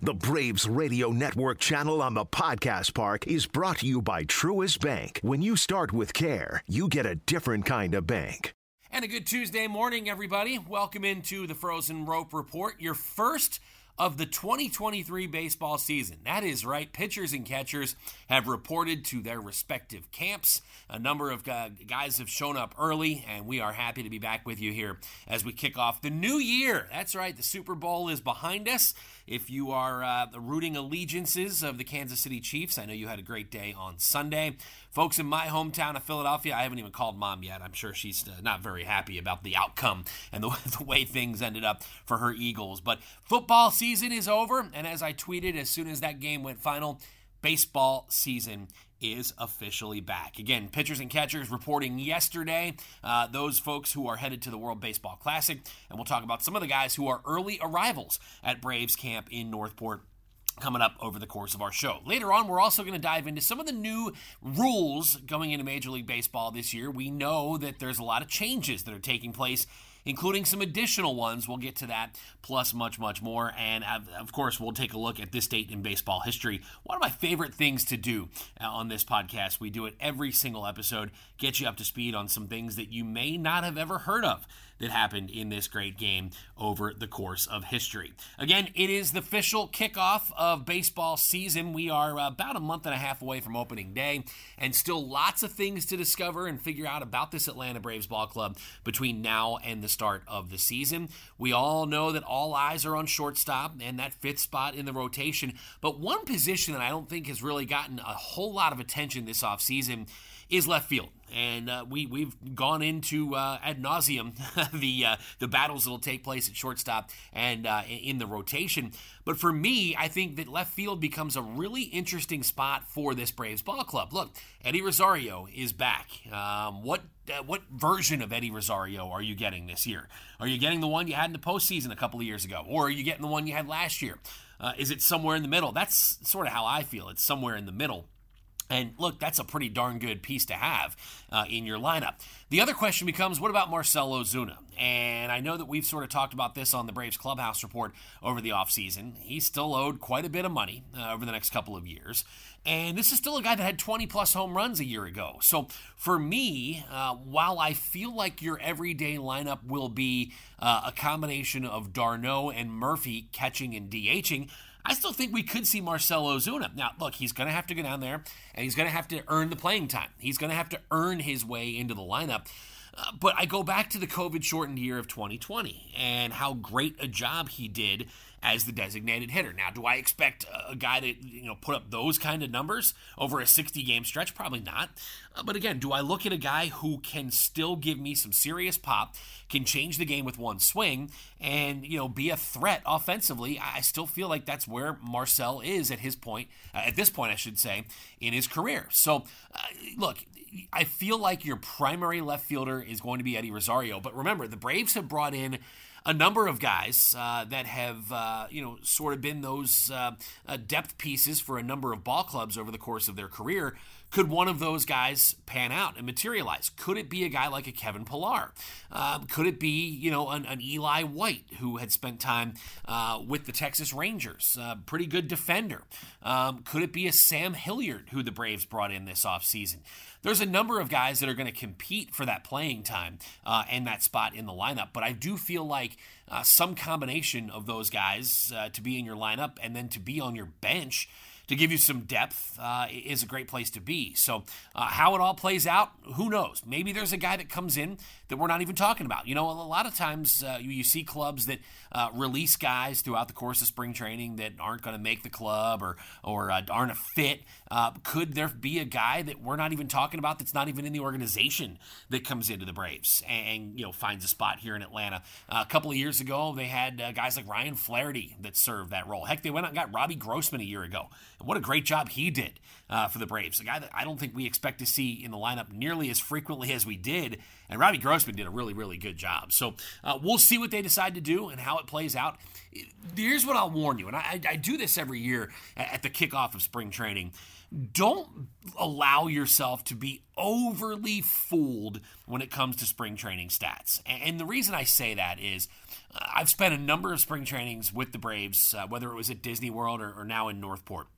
The Braves Radio Network channel on the Podcast Park is brought to you by Truist Bank. When you start with care, you get a different kind of bank. And a good Tuesday morning, everybody. Welcome into the Frozen Rope Report, your first of the 2023 baseball season. That is right. Pitchers and catchers have reported to their respective camps. A number of guys have shown up early, and we are happy to be back with you here as we kick off the new year. That's right. The Super Bowl is behind us. If you are uh, rooting allegiances of the Kansas City Chiefs, I know you had a great day on Sunday. Folks in my hometown of Philadelphia, I haven't even called mom yet. I'm sure she's uh, not very happy about the outcome and the, the way things ended up for her Eagles. But football season is over, and as I tweeted as soon as that game went final, baseball season is officially back. Again, pitchers and catchers reporting yesterday, uh, those folks who are headed to the World Baseball Classic, and we'll talk about some of the guys who are early arrivals at Braves camp in Northport coming up over the course of our show. Later on, we're also going to dive into some of the new rules going into Major League Baseball this year. We know that there's a lot of changes that are taking place including some additional ones. We'll get to that, plus much, much more. And of course, we'll take a look at this date in baseball history. One of my favorite things to do uh, on this podcast, we do it every single episode, get you up to speed on some things that you may not have ever heard of that happened in this great game over the course of history. Again, it is the official kickoff of baseball season. We are about a month and a half away from opening day, and still lots of things to discover and figure out about this Atlanta Braves ball club between now and the start of the season. We all know that all eyes are on shortstop and that fifth spot in the rotation, but one position that I don't think has really gotten a whole lot of attention this offseason is left field. And uh, we we've gone into uh, ad nauseum the uh, the battles that'll take place at shortstop and uh, in the rotation. But for me, I think that left field becomes a really interesting spot for this Braves ball club. Look, Eddie Rosario is back. Um, what uh, what version of Eddie Rosario are you getting this year? Are you getting the one you had in the postseason a couple of years ago, or are you getting the one you had last year? Uh, is it somewhere in the middle? That's sort of how I feel. It's somewhere in the middle. And look, that's a pretty darn good piece to have uh, in your lineup. The other question becomes what about Marcell Ozuna? And I know that we've sort of talked about this on the Braves Clubhouse report over the offseason. He's still owed quite a bit of money uh, over the next couple of years. And this is still a guy that had 20 plus home runs a year ago. So for me, uh, while I feel like your everyday lineup will be uh, a combination of d'Arnaud and Murphy catching and DHing, I still think we could see Marcell Ozuna. Now, look, he's going to have to go down there and he's going to have to earn the playing time. He's going to have to earn his way into the lineup. Uh, but I go back to the COVID shortened year of 2020 and how great a job he did as the designated hitter. Now, do I expect a guy to you know put up those kind of numbers over a 60 game stretch? Probably not. Uh, but again, do I look at a guy who can still give me some serious pop, can change the game with one swing, and you know be a threat offensively? I still feel like that's where Marcell is at his point, uh, at this point, I should say, in his career. So, uh, look, I feel like your primary left fielder is going to be Eddie Rosario. But remember, the Braves have brought in a number of guys uh, that have, uh, you know, sort of been those uh, uh, depth pieces for a number of ball clubs over the course of their career. Could one of those guys pan out and materialize? Could it be a guy like a Kevin Pillar? Um, could it be, you know, an, an, Eli White who had spent time uh, with the Texas Rangers? Uh, pretty good defender. Um, could it be a Sam Hilliard who the Braves brought in this offseason? There's a number of guys that are going to compete for that playing time uh, and that spot in the lineup, but I do feel like uh, some combination of those guys uh, to be in your lineup and then to be on your bench to give you some depth uh, is a great place to be. So, uh, how it all plays out, who knows? Maybe there's a guy that comes in that we're not even talking about. You know, a lot of times uh, you, you, see clubs that uh, release guys throughout the course of spring training that aren't going to make the club or or uh, aren't a fit. Uh, could there be a guy that we're not even talking about that's not even in the organization that comes into the Braves and, and you know finds a spot here in Atlanta? a couple of years ago, they had guys like Ryan Flaherty that served that role. Heck, they went out and got Robbie Grossman a year ago. What a great job he did uh, for the Braves. A guy that I don't think we expect to see in the lineup nearly as frequently as we did. And Robbie Grossman did a really, really good job. So uh, we'll see what they decide to do and how it plays out. Here's what I'll warn you, and I, I do this every year at the kickoff of spring training don't allow yourself to be overly fooled when it comes to spring training stats. And the reason I say that is uh, I've spent a number of spring trainings with the Braves, uh, whether it was at Disney World or, or now in Northport.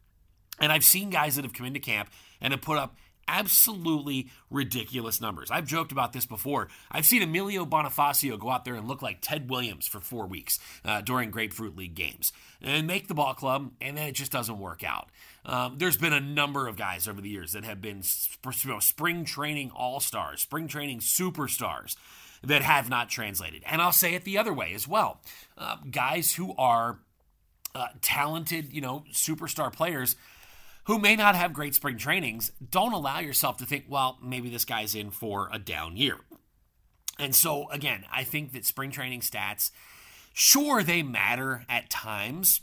And I've seen guys that have come into camp and have put up absolutely ridiculous numbers. I've joked about this before. I've seen Emilio Bonifacio go out there and look like Ted Williams for four weeks uh, during Grapefruit League games and make the ball club, and then it just doesn't work out. Um, there's been a number of guys over the years that have been sp- spring training all stars, spring training superstars that have not translated. And I'll say it the other way as well. Uh, guys who are uh, talented, you know, superstar players who may not have great spring trainings, don't allow yourself to think, well, maybe this guy's in for a down year. And so, again, I think that spring training stats, sure, they matter at times.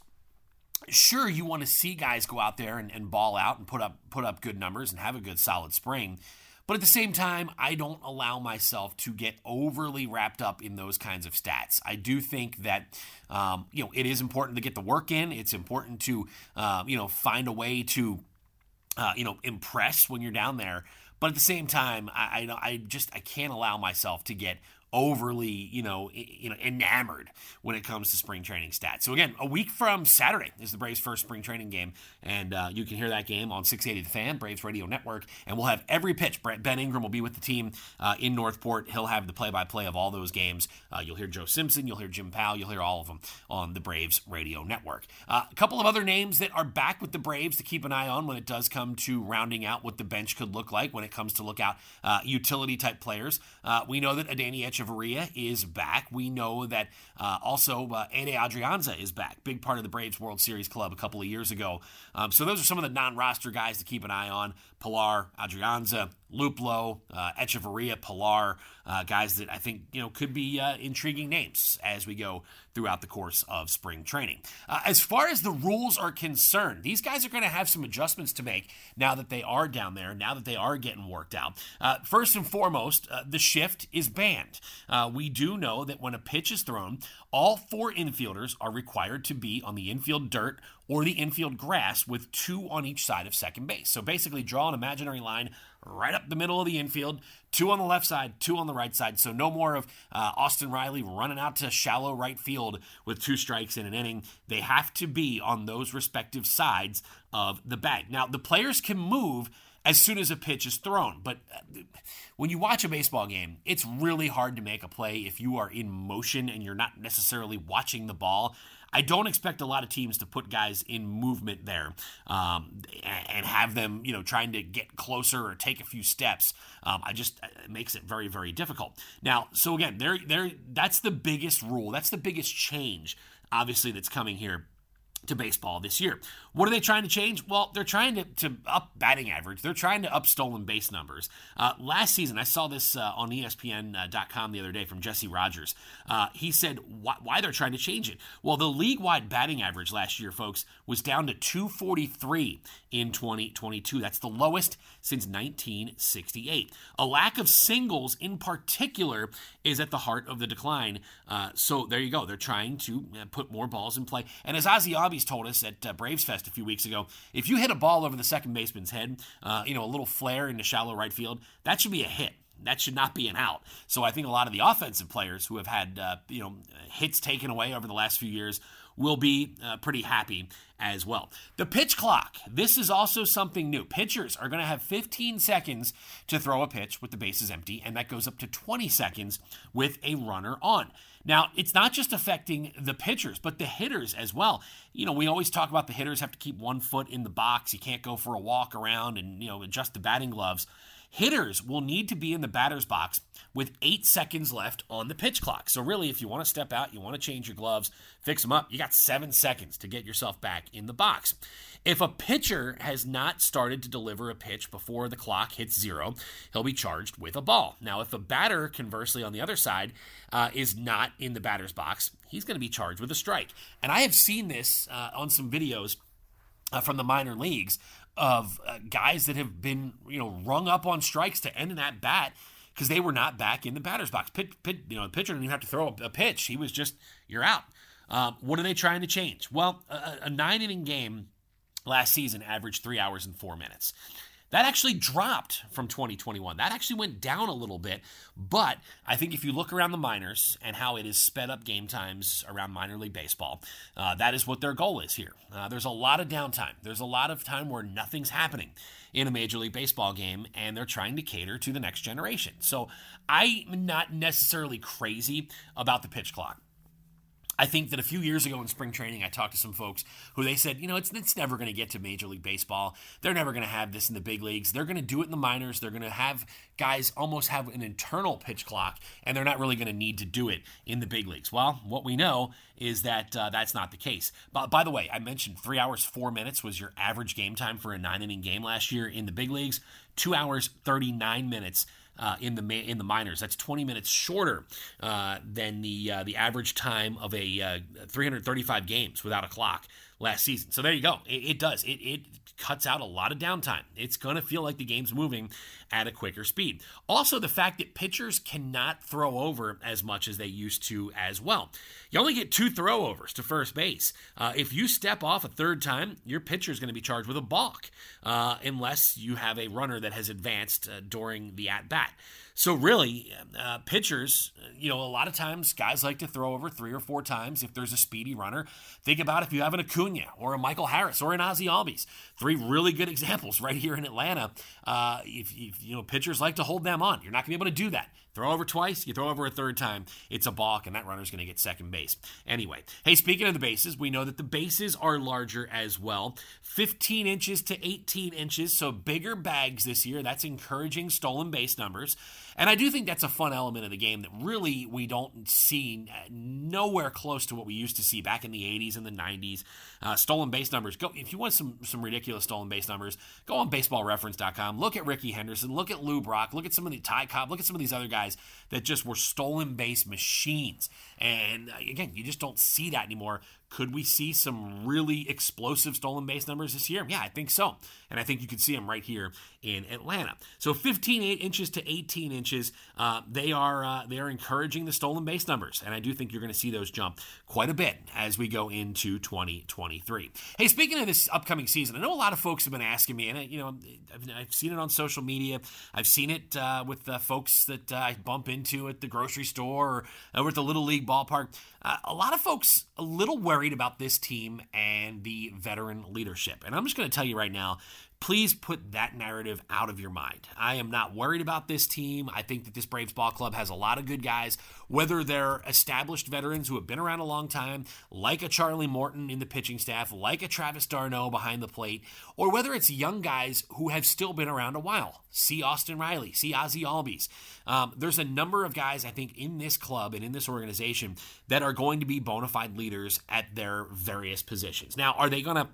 Sure, you want to see guys go out there and, and ball out and put up put up good numbers and have a good solid spring. But at the same time, I don't allow myself to get overly wrapped up in those kinds of stats. I do think that um, you know it is important to get the work in. It's important to uh, you know find a way to uh, you know impress when you're down there. But at the same time, I, I, I just I can't allow myself to get overly, you know, you know, enamored when it comes to spring training stats. So again, a week from Saturday is the Braves' first spring training game, and uh, you can hear that game on 680 The Fan, Braves Radio Network, and we'll have every pitch. Ben Ingram will be with the team uh, in Northport. He'll have the play-by-play of all those games. Uh, you'll hear Joe Simpson, you'll hear Jim Powell, you'll hear all of them on the Braves Radio Network. Uh, a couple of other names that are back with the Braves to keep an eye on when it does come to rounding out what the bench could look like when it comes to look out uh, utility type players. Uh, we know that Adeiny Is back. We know that uh, also uh, Adrianza is back, big part of the Braves World Series club a couple of years ago. Um, so those are some of the non-roster guys to keep an eye on. Pillar, Adrianza, Luplow, uh, Hechavarria, Pillar, uh, guys that I think you know could be uh, intriguing names as we go throughout the course of spring training. Uh, as far as the rules are concerned, these guys are going to have some adjustments to make now that they are down there, now that they are getting worked out. Uh, first and foremost, uh, the shift is banned. Uh, we do know that when a pitch is thrown, all four infielders are required to be on the infield dirt or the infield grass with two on each side of second base. So basically, draw an imaginary line right up the middle of the infield, two on the left side, two on the right side. So no more of uh, Austin Riley running out to shallow right field with two strikes in an inning. They have to be on those respective sides of the bag. Now, the players can move as soon as a pitch is thrown. But uh, when you watch a baseball game, it's really hard to make a play if you are in motion and you're not necessarily watching the ball. I don't expect a lot of teams to put guys in movement there um, and have them, you know, trying to get closer or take a few steps. Um, I just it makes it very, very difficult. Now, so again, there, there, that's the biggest rule. That's the biggest change, obviously, that's coming here to baseball this year. What are they trying to change? Well, they're trying to, to up batting average. They're trying to up stolen base numbers. Uh, last season, I saw this uh, on ESPN.com the other day from Jesse Rogers. Uh, he said why, why, they're trying to change it. Well, the league wide batting average last year, folks, was down to 243 in 2022. That's the lowest since 1968. A lack of singles in particular is at the heart of the decline. Uh, so there you go. They're trying to uh, put more balls in play. And as Ozzie Albies told us at uh, Braves Fest a few weeks ago, if you hit a ball over the second baseman's head, uh, you know, a little flare into shallow right field, that should be a hit. That should not be an out. So I think a lot of the offensive players who have had uh, you know hits taken away over the last few years will be uh, pretty happy as well. The pitch clock. This is also something new. Pitchers are going to have 15 seconds to throw a pitch with the bases empty, and that goes up to 20 seconds with a runner on. Now, it's not just affecting the pitchers, but the hitters as well. You know, we always talk about the hitters have to keep one foot in the box. You can't go for a walk around and, you know, adjust the batting gloves. Hitters will need to be in the batter's box with eight seconds left on the pitch clock. So, really, if you want to step out, you want to change your gloves, fix them up, you got seven seconds to get yourself back in the box. If a pitcher has not started to deliver a pitch before the clock hits zero, he'll be charged with a ball. Now, if a batter, conversely, on the other side, uh, is not in the batter's box, he's going to be charged with a strike. And I have seen this uh, on some videos uh, from the minor leagues of uh, guys that have been, you know, rung up on strikes to end an at bat because they were not back in the batter's box. Pit, pit, you know, the pitcher didn't even have to throw a, pitch; he was just, you're out. Um, what are they trying to change? Well, a, a nine inning game last season averaged three hours and four minutes. That actually dropped from 2021. That actually went down a little bit. But I think if you look around the minors and how it is sped up game times around minor league baseball, uh, that is what their goal is here. Uh, there's a lot of downtime. There's a lot of time where nothing's happening in a Major League Baseball game, and they're trying to cater to the next generation. So I'm not necessarily crazy about the pitch clock. I think that a few years ago in spring training, I talked to some folks who they said, you know, it's, it's never going to get to Major League Baseball. They're never going to have this in the big leagues. They're going to do it in the minors. They're going to have guys almost have an internal pitch clock, and they're not really going to need to do it in the big leagues. Well, what we know is that uh, that's not the case. But by the way, I mentioned three hours, four minutes was your average game time for a nine inning game last year in the big leagues, two hours, 39 minutes uh, in the in the minors. That's 20 minutes shorter uh, than the uh, the average time of a uh, 335 games without a clock last season. So there you go. It, it does. It, it cuts out a lot of downtime. It's going to feel like the game's moving at a quicker speed. Also, the fact that pitchers cannot throw over as much as they used to as well. You only get two throwovers to first base. Uh, if you step off a third time, your pitcher is going to be charged with a balk, uh, unless you have a runner that has advanced uh, during the at bat. So really, uh, pitchers, you know, a lot of times guys like to throw over three or four times if there's a speedy runner. Think about if you have an Acuna or a Michael Harris or an Ozzie Albies. Three really good examples right here in Atlanta. Uh, if, if, you know pitchers like to hold them on, you're not going to be able to do that. Throw over twice, you throw over a third time, it's a balk, and that runner's going to get second base. Anyway, hey, speaking of the bases, we know that the bases are larger as well 15 inches to 18 inches, so bigger bags this year. That's encouraging stolen base numbers. And I do think that's a fun element of the game that really we don't see nowhere close to what we used to see back in the 80s and the 90s. Uh, stolen base numbers. Go if you want some some ridiculous stolen base numbers. Go on BaseballReference.com. Look at Rickey Henderson. Look at Lou Brock. Look at some of the Ty Cobb. Look at some of these other guys that just were stolen base machines. And uh, again, you just don't see that anymore. Could we see some really explosive stolen base numbers this year? Yeah, I think so. And I think you could see them right here in Atlanta. So 15 inches to 18 inches, uh, they are uh, they are encouraging the stolen base numbers, and I do think you're going to see those jump quite a bit as we go into 2023. Hey, speaking of this upcoming season, I know a lot of folks have been asking me, and I, you know I've, I've, seen it on social media. I've seen it uh, with folks that uh, I bump into at the grocery store or over at the little league ballpark. Uh, a lot of folks a little worried about this team and the veteran leadership, and I'm just going to tell you right now please put that narrative out of your mind. I am not worried about this team. I think that this Braves ball club has a lot of good guys, whether they're established veterans who have been around a long time, like a Charlie Morton in the pitching staff, like a Travis d'Arnaud behind the plate, or whether it's young guys who have still been around a while. See Austin Riley, see Ozzie Albies. Um, there's a number of guys, I think, in this club and in this organization that are going to be bona fide leaders at their various positions. Now, are they going to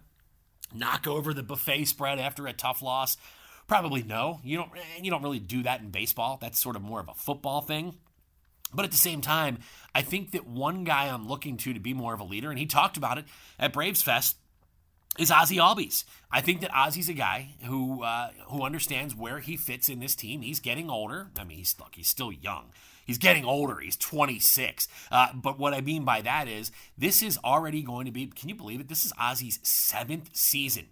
knock over the buffet spread after a tough loss? Probably no. You don't you don't really do that in baseball. That's sort of more of a football thing. But at the same time, I think that one guy I'm looking to to be more of a leader, and he talked about it at Braves Fest, is Ozzie Albies. I think that Ozzie's a guy who uh, who understands where he fits in this team. He's getting older. I mean, he's look, he's still young. He's getting older. He's 26. Uh, but what I mean by that is this is already going to be, can you believe it? This is Ozzie's seventh season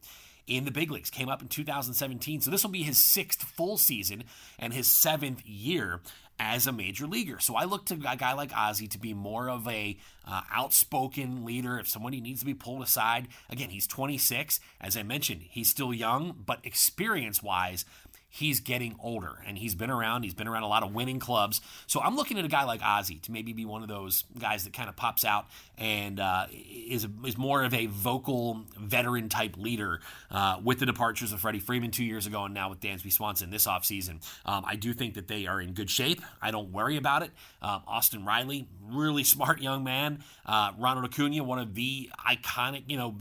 in the big leagues. Came up in 2017. So this will be his sixth full season and his seventh year as a major leaguer. So I look to a guy like Ozzie to be more of a uh, outspoken leader. If somebody needs to be pulled aside, again, he's 26. As I mentioned, he's still young, but experience wise, he's getting older and he's been around. He's been around a lot of winning clubs. So I'm looking at a guy like Ozzie to maybe be one of those guys that kind of pops out and uh, is, is more of a vocal veteran type leader uh, with the departures of Freddie Freeman two years ago and now with Dansby Swanson this offseason. Um, I do think that they are in good shape. I don't worry about it. Um, Austin Riley, really smart young man. Uh, Ronald Acuna, one of the iconic, you know,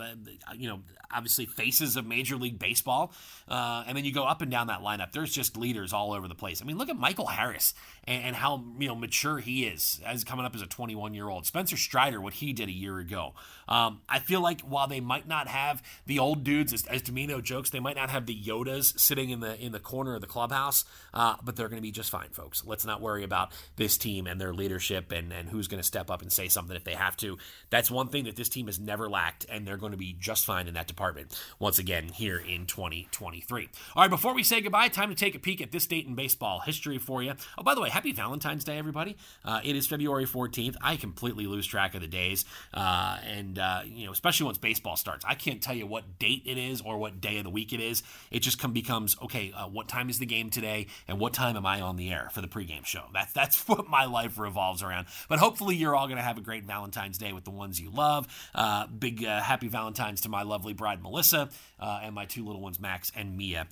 you know, obviously faces of Major League Baseball. Uh, and then you go up and down that lineup. There's just leaders all over the place. I mean, look at Michael Harris and, and how you know mature he is as coming up as a 21 year old. Spencer Strider, what he did a year ago. Um, I feel like while they might not have the old dudes, as, as Dimino jokes, they might not have the Yodas sitting in the in the corner of the clubhouse, uh, but they're going to be just fine, folks. Let's not worry about this team and their leadership and and who's going to step up and say something if they have to. That's one thing that this team has never lacked, and they're going to be just fine in that department once again here in 2023. All right, before we say goodbye, time to take a peek at this date in baseball history for you. Oh, by the way, happy Valentine's Day, everybody. Uh, it is February 14th. I completely lose track of the days. Uh, and, uh, you know, especially once baseball starts, I can't tell you what date it is or what day of the week it is. It just come, becomes, okay, uh, what time is the game today? And what time am I on the air for the pregame show? That's, that's what my life revolves around. But hopefully, you're all going to have a great Valentine's Day with the ones you love. Uh, big uh, happy Valentine's to my lovely bride, Melissa, and my two little ones, Max and Mia.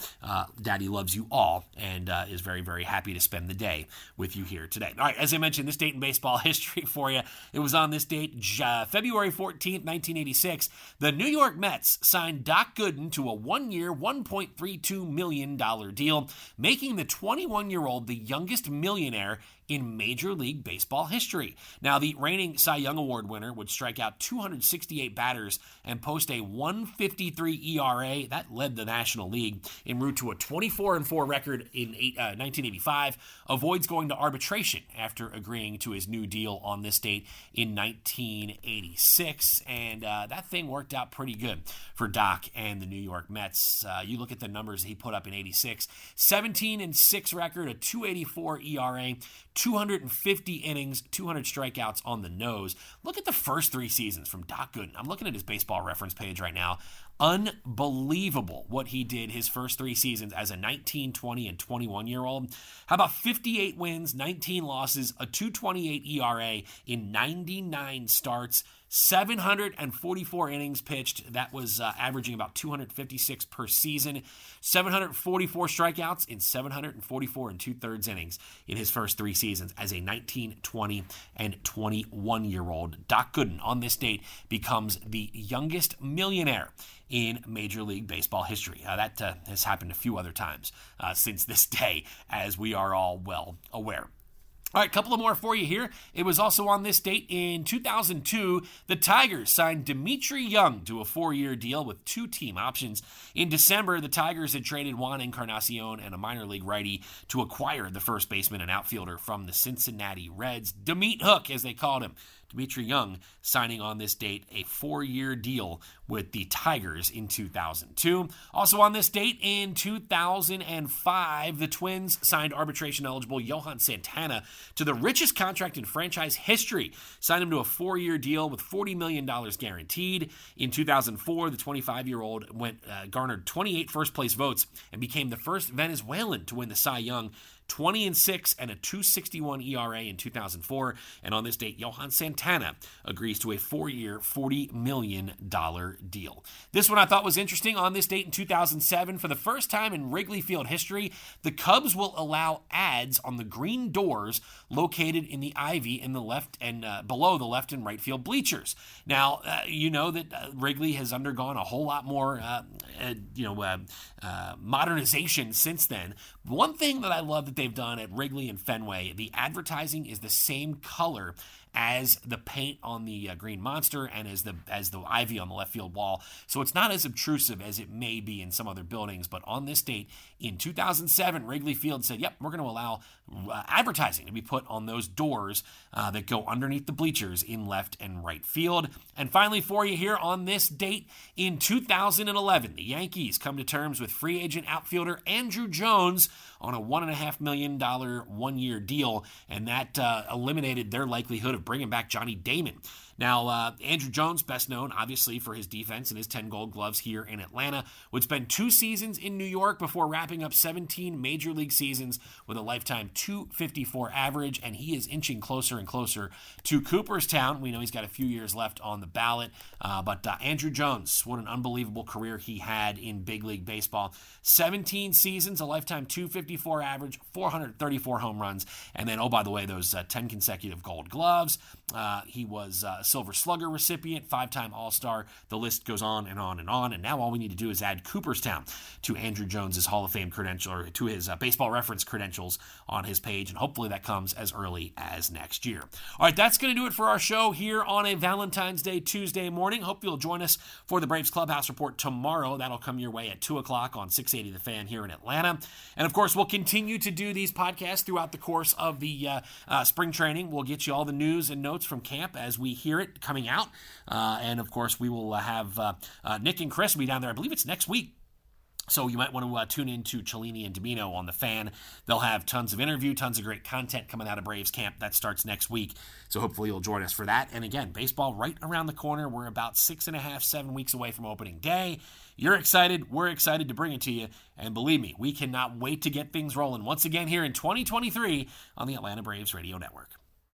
Daddy loves you all and is very, very happy to spend the day with you here here today. All right, as I mentioned, this date in baseball history for you. It was on this date, uh, February 14th, 1986. The New York Mets signed Doc Gooden to a one year, $1.32 million deal, making the 21 year old the youngest millionaire in Major League Baseball history. Now, the reigning Cy Young Award winner would strike out 268 batters and post a 153 ERA. That led the National League en route to a 24 4 record in eight, uh, 1985. Avoids going to arbitration after agreeing to his new deal on this date in 1986. And uh, that thing worked out pretty good for Doc and the New York Mets. Uh, you look at the numbers he put up in 86 17 and 6 record, a 284 ERA. 250 innings, 200 strikeouts on the nose. Look at the first three seasons from Doc Gooden. I'm looking at his baseball reference page right now. Unbelievable what he did his first three seasons as a 19, 20, and 21 year old. How about 58 wins, 19 losses, a 228 ERA in 99 starts? 744 innings pitched. That was uh, averaging about 256 per season. 744 strikeouts in 744 and two thirds innings in his first three seasons as a 19, 20, and 21 year old. Doc Gooden on this date becomes the youngest millionaire in Major League Baseball history. Uh, that uh, has happened a few other times uh, since this day, as we are all well aware. All right, couple of more for you here. It was also on this date in 2002, the Tigers signed Dmitri Young to a four year deal with two team options. In December, the Tigers had traded Juan Encarnacion and a minor league righty to acquire the first baseman and outfielder from the Cincinnati Reds, Da Meat Hook, as they called him. Dmitri Young signing on this date a four year deal with the Tigers in 2002. Also on this date in 2005, the Twins signed arbitration eligible Johan Santana to the richest contract in franchise history. Signed him to a four year deal with $40 million guaranteed. In 2004, the 25 year old went uh, garnered 28 first place votes and became the first Venezuelan to win the Cy Young 20 and 6 and a 261 ERA in 2004. And on this date, Johan Santana agrees to a four year, $40 million deal. This one I thought was interesting. On this date in 2007, for the first time in Wrigley Field history, the Cubs will allow ads on the green doors located in the ivy in the left and uh, below the left and right field bleachers. Now, uh, you know that uh, Wrigley has undergone a whole lot more, uh, uh, you know, uh, modernization since then. One thing that I love that they've done at Wrigley and Fenway, the advertising is the same color as the paint on the uh, Green Monster and as the as the ivy on the left field wall. So it's not as obtrusive as it may be in some other buildings. But on this date in 2007, Wrigley Field said, "Yep, we're going to allow uh, advertising to be put on those doors uh, that go underneath the bleachers in left and right field." And finally, for you here on this date in 2011, the Yankees come to terms with free agent outfielder Andruw Jones on a $1.5 million one one year deal, and that uh, eliminated their likelihood of bringing back Johnny Damon. Now, uh, Andruw Jones, best known obviously for his defense and his 10 gold gloves here in Atlanta, would spend two seasons in New York before wrapping up 17 major league seasons with a lifetime 254 average, and he is inching closer and closer to Cooperstown. We know he's got a few years left on the ballot, uh, but uh, Andruw Jones, what an unbelievable career he had in big league baseball. 17 seasons, a lifetime 254 average, 434 home runs, and then, oh, by the way, those uh, 10 consecutive gold gloves. Uh, he was uh, Silver Slugger recipient, five time All Star. The list goes on and on and on. And now all we need to do is add Cooperstown to Andruw Jones's Hall of Fame credential, or to his uh, baseball reference credentials on his page. And hopefully that comes as early as next year. All right, that's going to do it for our show here on a Valentine's Day Tuesday morning. Hope you'll join us for the Braves Clubhouse Report tomorrow. That'll come your way at 2 o'clock on 680 The Fan here in Atlanta. And of course, we'll continue to do these podcasts throughout the course of the uh, uh, spring training. We'll get you all the news and notes from camp as we hear coming out. Uh, and of course, we will have uh, uh, Nick and Chris be down there. I believe it's next week. So you might want to uh, tune in to Cellini and Dimino on the fan. They'll have tons of interview, tons of great content coming out of Braves camp. That starts next week. So hopefully you'll join us for that. And again, baseball right around the corner. We're about six and a half, seven weeks away from opening day. You're excited. We're excited to bring it to you. And believe me, we cannot wait to get things rolling once again here in 2023 on the Atlanta Braves Radio Network.